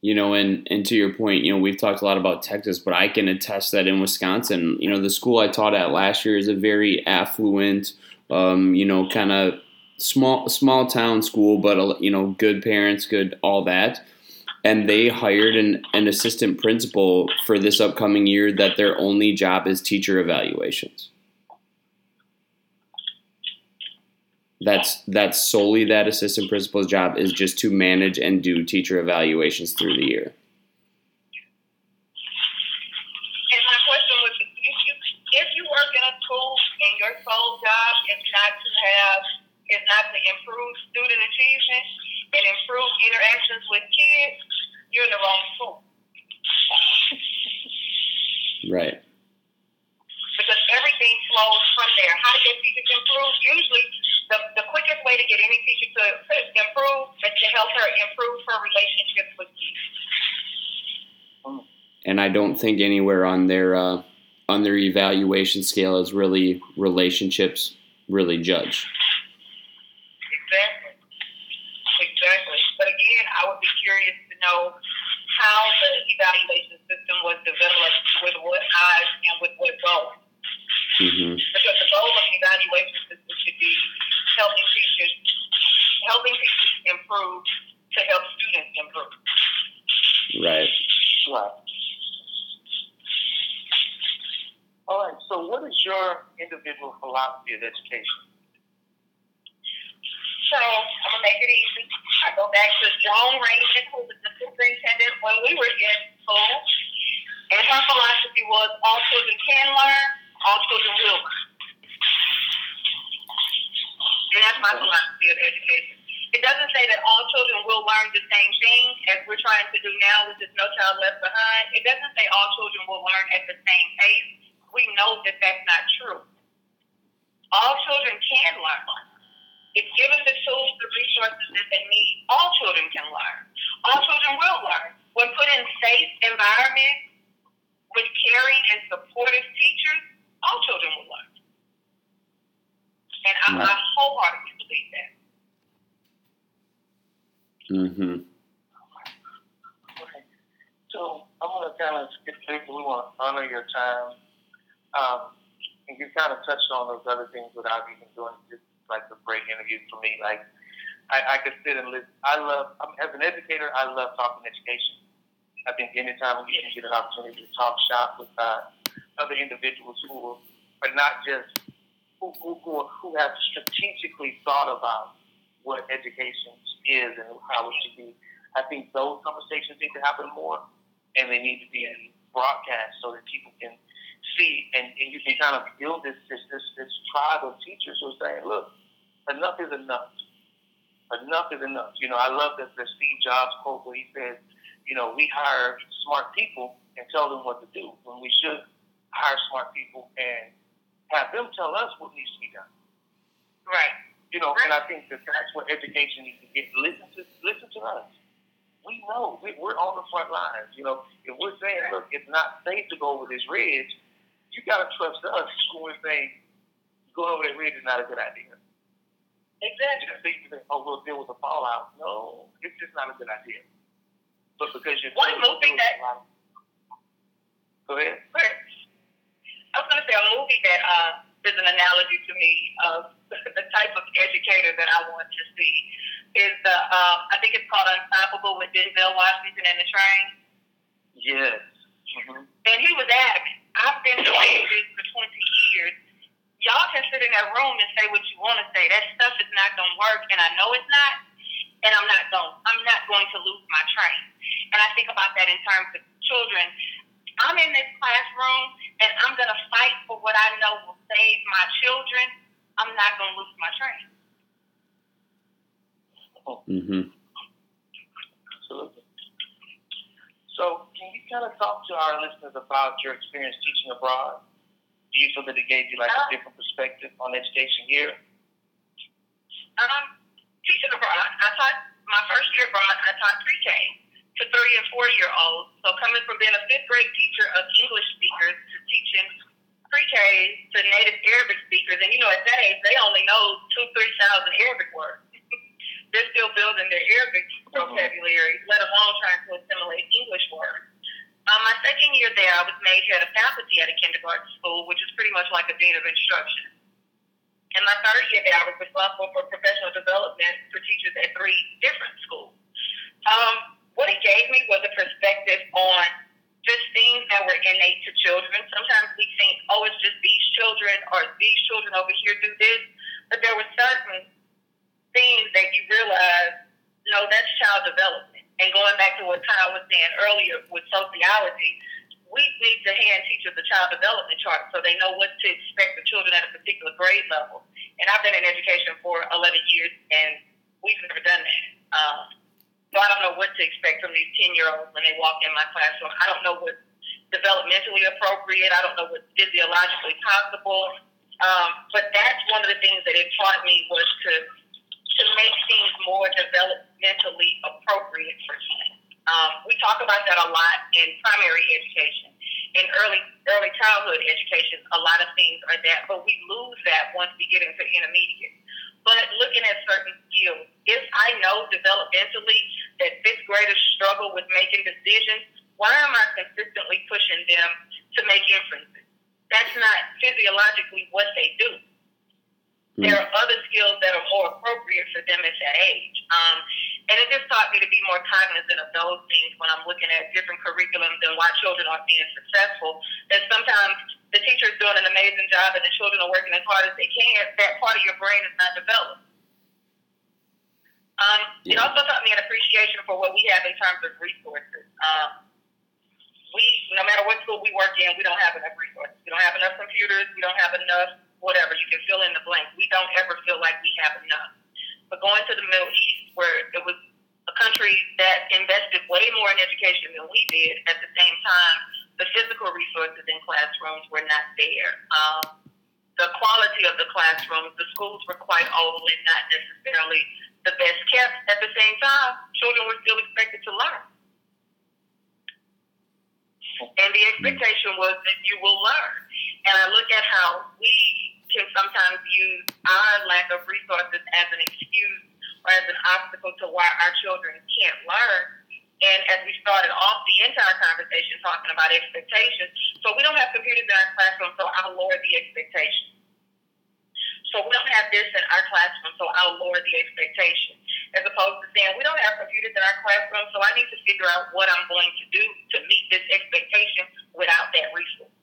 Speaker 1: You know, and, and to your point, you know, we've talked a lot about Texas, but I can attest that in Wisconsin, you know, the school I taught at last year is a very affluent, um, you know, kind of small small town school, but you know, good parents, good all that. And they hired an, an assistant principal for this upcoming year that their only job is teacher evaluations. that's that's solely that assistant principal's job is just to manage and do teacher evaluations through the year.
Speaker 3: And my question was, if you, if you work in a school and your sole job is not to have, is not to improve student achievement and improve interactions with kids, you're in the wrong school.
Speaker 1: Right.
Speaker 3: Because everything flows from there. How to get teachers to improve? Usually, the, the quickest way to get any teacher to, to improve is to help her improve her relationships with kids.
Speaker 1: And I don't think anywhere on their uh, on their evaluation scale is really relationships really judged.
Speaker 3: Exactly. Exactly. But again, I would be curious know how the evaluation system was developed, with what eyes and with what goal.
Speaker 1: hmm
Speaker 3: Because the goal of the evaluation system should be helping teachers, helping teachers improve to help students improve.
Speaker 1: Right.
Speaker 2: Right. All right. So, what is your individual philosophy of education?
Speaker 3: So I'm gonna make it easy. I go back to Joan Raymond, who was the superintendent when we were in school, and her philosophy was all children can learn, all children will learn. And that's my philosophy of education. It doesn't say that all children will learn the same thing as we're trying to do now with this No Child Left Behind. It doesn't say all children will learn at the same pace. We know that that's not true. All children can learn. If given the tools, the resources that they need, all children can learn. All children will learn. When put in safe environments with caring and supportive teachers, all children will learn. And I, I wholeheartedly believe that.
Speaker 1: hmm
Speaker 2: Okay. So, I'm going to kind of skip through. We want to honor your time. Um, and you kind of touched on those other things without even doing just like a great interview for me. Like, I, I could sit and listen. I love, I'm, as an educator, I love talking education. I think anytime we can get an opportunity to talk shop with uh, other individuals who are not just, who, who, who, who have strategically thought about what education is and how it should be. I think those conversations need to happen more and they need to be broadcast so that people can see and, and you can kind of build this this, this this tribe of teachers who are saying, look, enough is enough. Enough is enough. You know, I love the, the Steve Jobs quote where he says, you know, we hire smart people and tell them what to do when we should hire smart people and have them tell us what needs to be done.
Speaker 3: Right.
Speaker 2: You know, and I think that that's what education needs to get. Listen to listen to us. We know we, we're on the front lines. You know, if we're saying, look, it's not safe to go over this ridge, you got to trust us when we're saying going over that ridge is not a good idea.
Speaker 3: Exactly.
Speaker 2: Just can oh, we'll deal with the fallout. No, it's just not a good idea. But because you're
Speaker 3: One movie that-
Speaker 2: Go ahead.
Speaker 3: I was to say a movie that uh, is an analogy to me of the type of educator that I want to see is the uh, I think it's called Unstoppable with Denzel Washington and the Train.
Speaker 2: Yes. Mm-hmm.
Speaker 3: And he was adamant. I've been doing this for 20 years. Y'all can sit in that room and say what you want to say. That stuff is not going to work, and I know it's not. And I'm not going. I'm not going to lose my train. And I think about that in terms of children. I'm in this classroom, and I'm going to fight for what I know will save my children. I'm not going to lose my train.
Speaker 1: hmm
Speaker 2: Absolutely. So, can you kind of talk to our listeners about your experience teaching abroad? Do you feel that it gave you like a
Speaker 3: Uh,
Speaker 2: different perspective on education here?
Speaker 3: Um, teaching abroad, I taught my first year abroad. I taught pre-K to three and four year olds. So coming from being a fifth grade teacher of English speakers to teaching pre-K to native Arabic speakers, and you know at that age they only know two, three thousand Arabic words. They're still building their Arabic vocabulary, let alone trying to assimilate English words. Um, my second year there, I was made head of faculty at a kindergarten school, which is pretty much like a dean of instruction. And my third year there, I was responsible for professional development for teachers at three different schools. Um, what it gave me was a perspective on just things that were innate to children. Sometimes we think, oh, it's just these children or these children over here do this, but there were certain things that you realize, no, that's child development. And going back to what Kyle was saying earlier with sociology, we need to hand teachers the child development chart so they know what to expect of children at a particular grade level. And I've been in education for 11 years, and we've never done that. Um, so I don't know what to expect from these 10 year olds when they walk in my classroom. I don't know what's developmentally appropriate. I don't know what's physiologically possible. Um, but that's one of the things that it taught me was to to make things more developmentally appropriate for kids. Um, we talk about that a lot in primary education. In early early childhood education, a lot of things are that, but we lose that once we get into intermediate. But looking at certain skills, if I know developmentally that fifth graders struggle with making decisions, why am I consistently pushing them to make inferences? That's not physiologically what they do. Mm. There are other skills that are more appropriate for them at that age. Um, and it just taught me to be more cognizant of those things when I'm looking at different curriculums and why children aren't being successful. That sometimes the teacher is doing an amazing job and the children are working as hard as they can. That part of your brain is not developed. Um, yeah. It also taught me an appreciation for what we have in terms of resources. Um, we, no matter what school we work in, we don't have enough resources. We don't have enough computers. We don't have enough whatever. You can fill in the blank. We don't ever feel like we have enough. But going to the Middle East, where it was a country that invested way more in education than we did, at the same time, the physical resources in classrooms were not there. Um, the quality of the classrooms, the schools were quite old and not necessarily the best kept. At the same time, children were still expected to learn. And the expectation was that you will learn. And I look at how we can sometimes use our lack of resources as an excuse or as an obstacle to why our children can't learn. And as we started off the entire conversation talking about expectations, so we don't have computers in our classroom, so I'll lower the expectation. So we don't have this in our classroom, so I'll lower the expectation. As opposed to saying, we don't have computers in our classroom, so I need to figure out what I'm going to do to meet this expectation without that resource.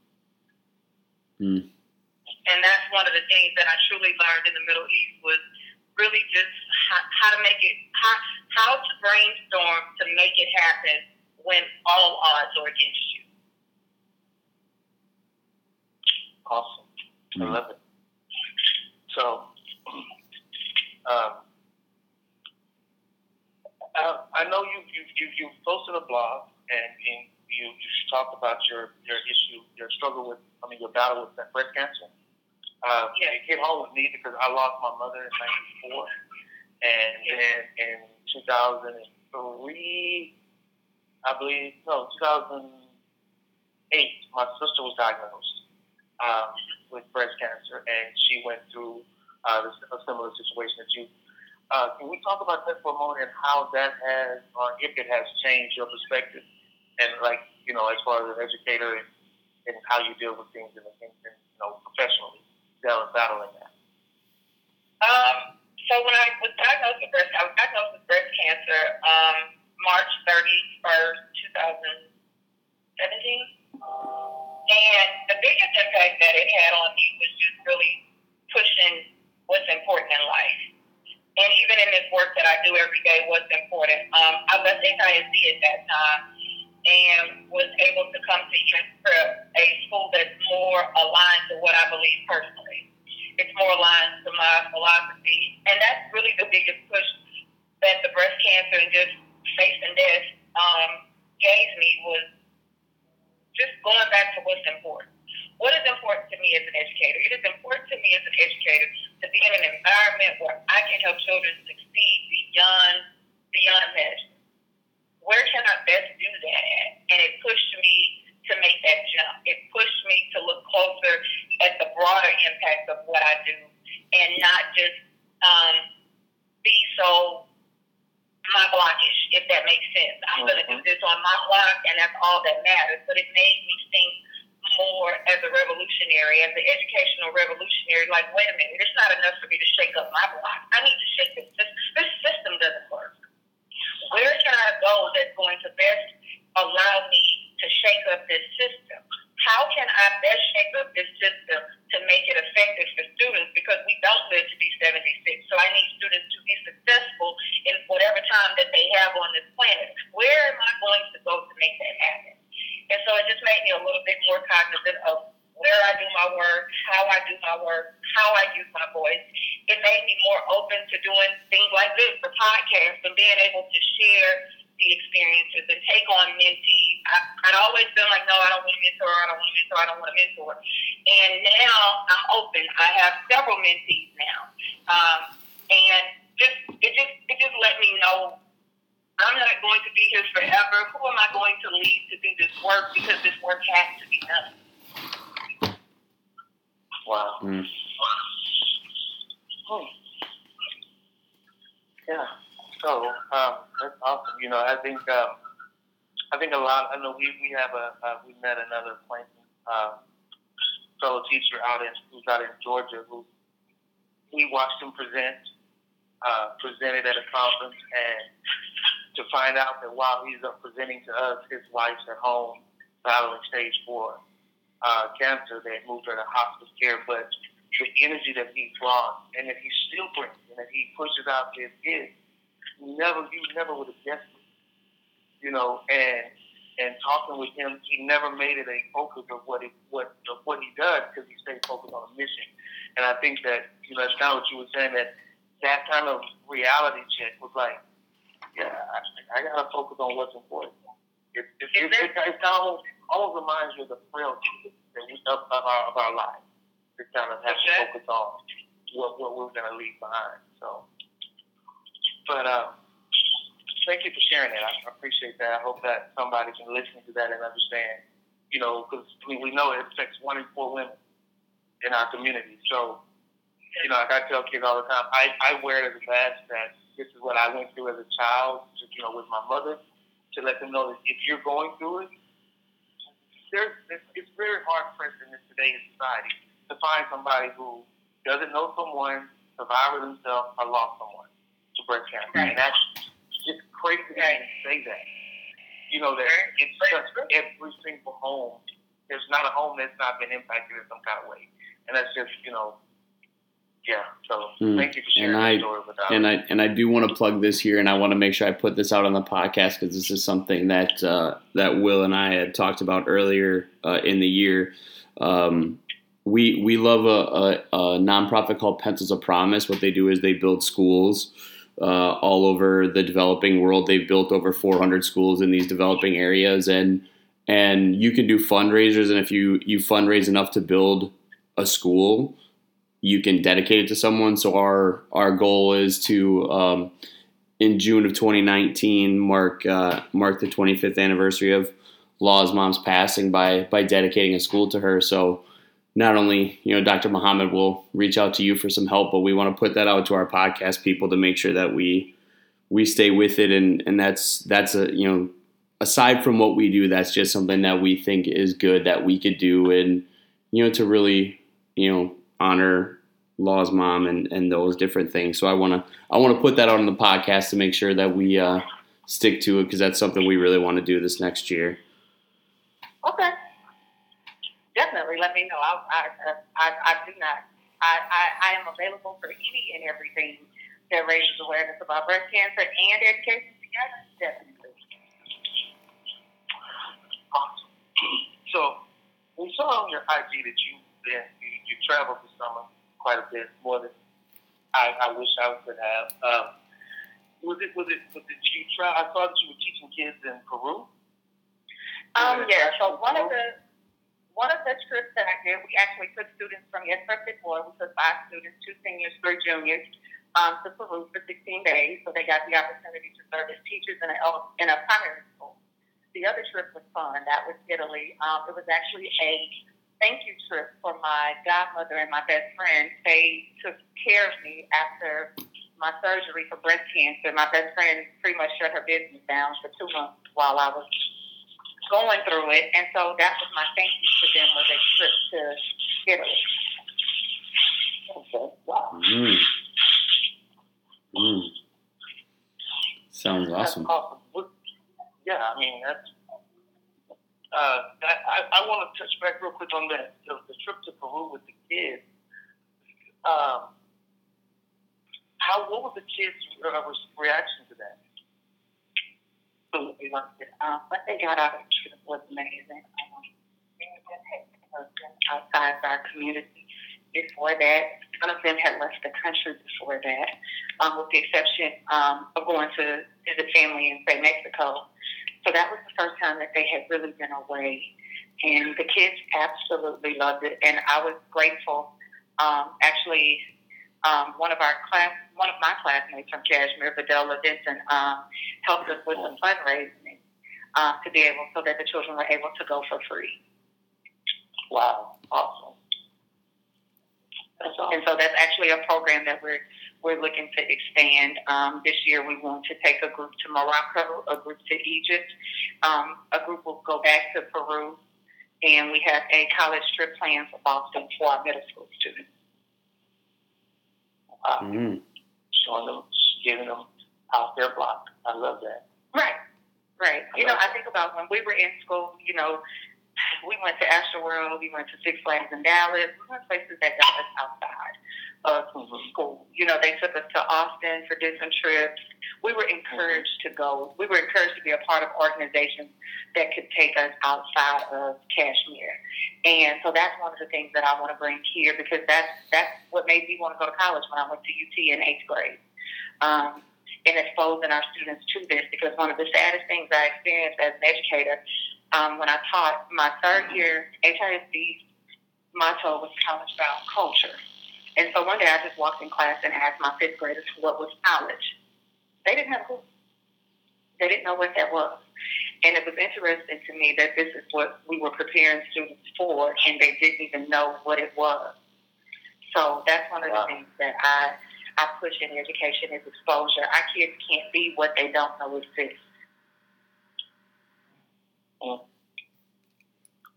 Speaker 3: Mm. And that's one of the things that I truly learned in the Middle East was really just how, how to make it, how, how to brainstorm to make it happen when all odds are against you.
Speaker 2: Awesome. I love it. So, um, uh, I know you you you you posted a blog and, and you you talked about your your issue, your struggle with, I mean, your battle with breast cancer. Uh, yeah, it hit home with me because I lost my mother in '94, and then in 2003, I believe, no, 2008, my sister was diagnosed um, with breast cancer, and she went through uh, a similar situation that you. Uh, can we talk about that for a moment and how that has, or if it has changed your perspective, and like you know, as far as an educator and, and how you deal with things in, in, in you know professionally? Battling that?
Speaker 3: Um, so when I was diagnosed with breast, I was diagnosed with breast cancer um, March 31st, 2017. And the biggest impact that it had on me was just really pushing what's important in life. And even in this work that I do every day, what's important. Um, I was in ISD at that time and was able to come to YES Prep, a school that's more aligned to what I believe personally. It's more aligned to my philosophy, and that's really the biggest push that the breast cancer and just facing death um, gave me was just going back to what's important. What is important to me as an educator? It is important to me as an educator to be in an environment where I can help children succeed we,
Speaker 4: have
Speaker 2: a uh, we met another acquaintance, uh, fellow teacher out in who's out in Georgia who we watched him present, uh, presented at a conference, and to find out that while he's up presenting to us, his wife's at home battling stage four uh, cancer. They moved her to hospice care, but the energy that he brought and that he still brings and that he pushes out his kids, never you never would have guessed it. You know, and and talking with him, he never made it a focus of what it what of what he does because he stayed focused on a mission. And I think that you know that's kind of what you were saying that that kind of reality check was like, yeah, I, I gotta focus on what's important. It, it, it, it, it, it almost almost reminds you of the frailty that we, of, of our of our lives. To kind of have to focus on what what we're gonna leave behind. So, but um, thank you for sharing that. I appreciate that. I hope that somebody can listen to that and understand. You know, because I mean, we know it affects one in four women in our community. So, you know, like I tell kids all the time, I, I wear it as a badge that this is what I went through as a child, just, you know, with my mother, to let them know that if you're going through it, there's, it's, it's very hard us in this today's society to find somebody who doesn't know someone, survivor themselves, or lost someone to breast cancer.
Speaker 4: Right.
Speaker 2: And that's just crazy to even say that. You know, that it's just every single home. There's not a home that's not been impacted in some kind of way. And that's just, you know, yeah. So
Speaker 1: Mm.
Speaker 2: thank you for sharing
Speaker 1: And I-
Speaker 2: story with us.
Speaker 1: and I and I do want to plug this here, and I want to make sure I put this out on the podcast because this is something that uh, that Will and I had talked about earlier uh, in the year. Um, we we love a, a, a nonprofit called Pencils of Promise. What they do is they build schools uh, all over the developing world. They've built over 400 schools in these developing areas, and and you can do fundraisers. And if you you fundraise enough to build a school, you can dedicate it to someone. So our our goal is to um, in June of 2019 mark uh, mark the 25th anniversary of Law's mom's passing by by dedicating a school to her. So not only you know Dr. Muhammad will reach out to you for some help, but we want to put that out to our podcast people to make sure that we we stay with it and and that's that's a you know aside from what we do that's just something that we think is good that we could do and you know to really you know honor Law's mom and, and those different things. So I want to I want to put that on the podcast to make sure that we uh, stick to it because that's something we really want to do this next year.
Speaker 4: Okay. Definitely let me know. I, I, I, I do not. I, I, I am available for any and everything that raises awareness about breast cancer and education together. Definitely.
Speaker 2: Awesome. So we saw on your IG that you been you, you traveled this summer quite a bit more than I, I wish I could have. Um, was it was it was it did you try? I saw that you were teaching kids in Peru.
Speaker 4: Um, yeah. So one of the one of the trips that I did, we actually took students from Yes Perfect Boy. We took five students, two seniors, three juniors, um, to Peru for 16 days. So they got the opportunity to serve as teachers in a in a primary school. The other trip was fun. That was Italy. Um, it was actually a thank you trip for my godmother and my best friend. They took care of me after my surgery for breast cancer. My best friend pretty much shut her business down for two months while I was going through it, and so that was my thank you to them was a trip to Italy.
Speaker 2: Okay. Wow.
Speaker 1: Mm. Mm. Sounds
Speaker 2: That's
Speaker 1: awesome.
Speaker 2: awesome. Yeah, I mean that's. Uh, that, I, I want to touch back real quick on that the, the trip to Peru with the kids. Um, how what was the kids' uh, reaction?
Speaker 4: Absolutely loved it. Um, what they got out of the trip was amazing. Um, has been outside of our community, before that. None of them had left the country before that, um, with the exception um, of going to visit family in, say, Mexico. So that was the first time that they had really been away. And the kids absolutely loved it. And I was grateful. Um, actually, um, one of our class, one of my classmates from Kashmere, Videla Vincent, um, helped us with some fundraising uh, to be able, so that the children were able to go for free.
Speaker 2: Wow, awesome. That's awesome.
Speaker 4: And so that's actually a program that we're we're looking to expand. Um, this year, we want to take a group to Morocco, a group to Egypt, um, a group will go back to Peru, and we have a college trip planned for Boston for our middle school students.
Speaker 2: Wow.
Speaker 1: Mm.
Speaker 2: Showing them, giving them out their block. I love that.
Speaker 4: Right, right. You know, I think about when we were in school. You know, we went to Astroworld, we went to Six Flags in Dallas, we went places that got us outside of school. You know, they took us to Austin for different trips. We were encouraged to go. We were encouraged to be a part of organizations that could take us outside of Kashmere. And so that's one of the things that I want to bring here because that's that's what made me want to go to college when I went to UT in eighth grade. Um, and exposing our students to this because one of the saddest things I experienced as an educator um, when I taught my third year HISD motto was college about culture. And so one day I just walked in class and asked my fifth graders what was college. They didn't have a clue. They didn't know what that was. And it was interesting to me that this is what we were preparing students for, and they didn't even know what it was. So that's one of
Speaker 2: Wow.
Speaker 4: the things that I I push in education is exposure. Our kids can't be what they don't know exists.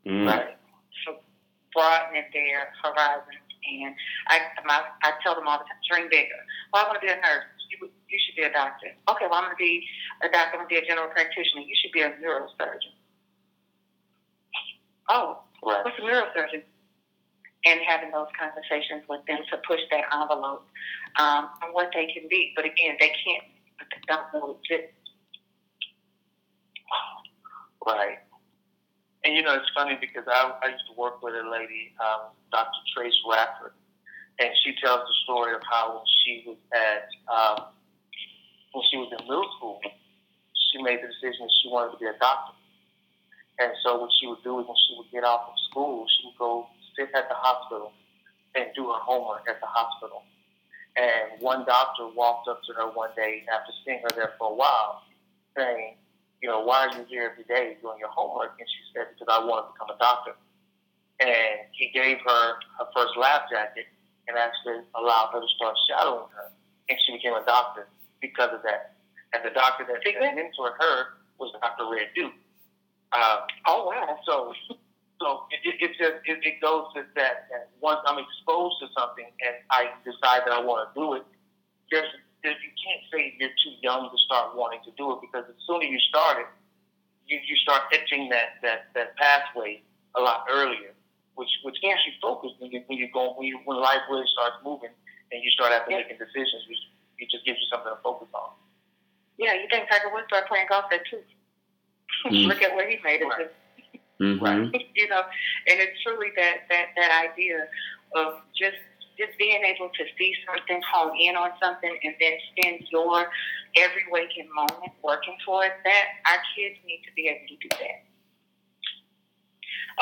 Speaker 1: Mm.
Speaker 2: Right.
Speaker 4: So broadening their horizons. And I, my, I tell them all the time, dream bigger. Well, I want to be a nurse. You, you should be a doctor. Okay, well, I'm going to be a doctor. I'm going to be a general practitioner. You should be a neurosurgeon. Oh,
Speaker 2: Right.
Speaker 4: what's a neurosurgeon? And having those conversations with them to push that envelope um, on what they can be. But again, they can't, but they don't know exist.
Speaker 2: Right. And you know, it's funny because I, I used to work with a lady, um, Dr. Trace Radford, and she tells the story of how when she was at um, when she was in middle school, she made the decision that she wanted to be a doctor. And so what she would do is when she would get off of school, she would go sit at the hospital and do her homework at the hospital. And one doctor walked up to her one day after seeing her there for a while, saying, you know, why are you here every day doing your homework? And she said, because I want to become a doctor. And he gave her her first lab jacket and actually allowed her to start shadowing her. And she became a doctor because of that. And the doctor that, that mentored her was Dr. Red Duke. Um,
Speaker 4: Oh, wow.
Speaker 2: so, so it, it, it just it, it goes to that, that once I'm exposed to something and I decide that I want to do it, there's, there's you can't say you're too young to start wanting to do it because the sooner you start it, you, you start etching that, that, that pathway a lot earlier, which which keeps you focused when you when you go when you when life really starts moving and you start having to making decisions, which it just gives you something to focus on.
Speaker 4: Yeah, you think Tiger Woods started playing golf at two?
Speaker 1: Mm.
Speaker 4: Look at where he made it.
Speaker 2: Right.
Speaker 1: Mhm.
Speaker 4: you know, and it's truly that that that idea of just just being able to see something, hone in on something, and then spend your every waking moment working towards that. Our kids need to be able to do that.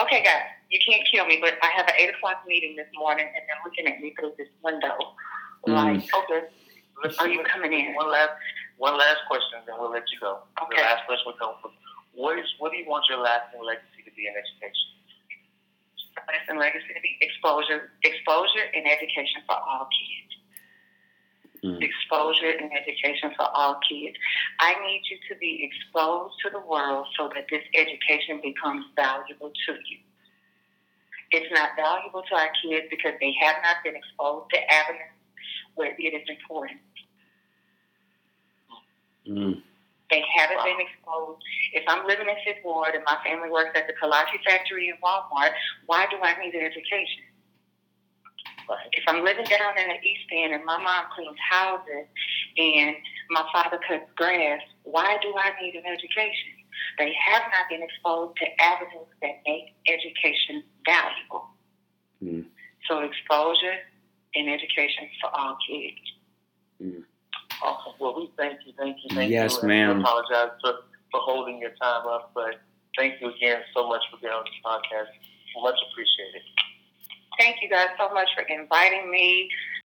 Speaker 4: Okay, guys, you can't kill me, but I have an eight o'clock meeting this morning, and they're looking at me through this window.
Speaker 1: Mm.
Speaker 4: Like,
Speaker 2: Okay. Let's
Speaker 4: Are you coming in?
Speaker 2: One last one last question, then we'll let you go.
Speaker 4: Okay.
Speaker 2: The last question will come from what is what do you want your lasting legacy to be in education?
Speaker 4: Legacy to be exposure, exposure and education for all kids.
Speaker 1: Mm.
Speaker 4: Exposure and education for all kids. I need you to be exposed to the world so that this education becomes valuable to you. It's not valuable to our kids because they have not been exposed to avenues where it is important.
Speaker 1: Mm.
Speaker 4: They haven't
Speaker 2: Wow.
Speaker 4: been exposed. If I'm living in Fifth Ward and my family works at the Kolache factory in Walmart, why do I need an education?
Speaker 2: Right.
Speaker 4: If I'm living down in the East End and my mom cleans houses and my father cuts grass, why do I need an education? They have not been exposed to avenues that make education valuable.
Speaker 1: Mm.
Speaker 4: So exposure and education for all kids.
Speaker 2: Awesome. Well, we thank you, thank you, thank
Speaker 1: Yes,
Speaker 2: you. and
Speaker 1: ma'am.
Speaker 2: We apologize for, for holding your time up, but thank you again so much for being on this podcast. Much appreciated.
Speaker 4: Thank you guys so much for inviting me.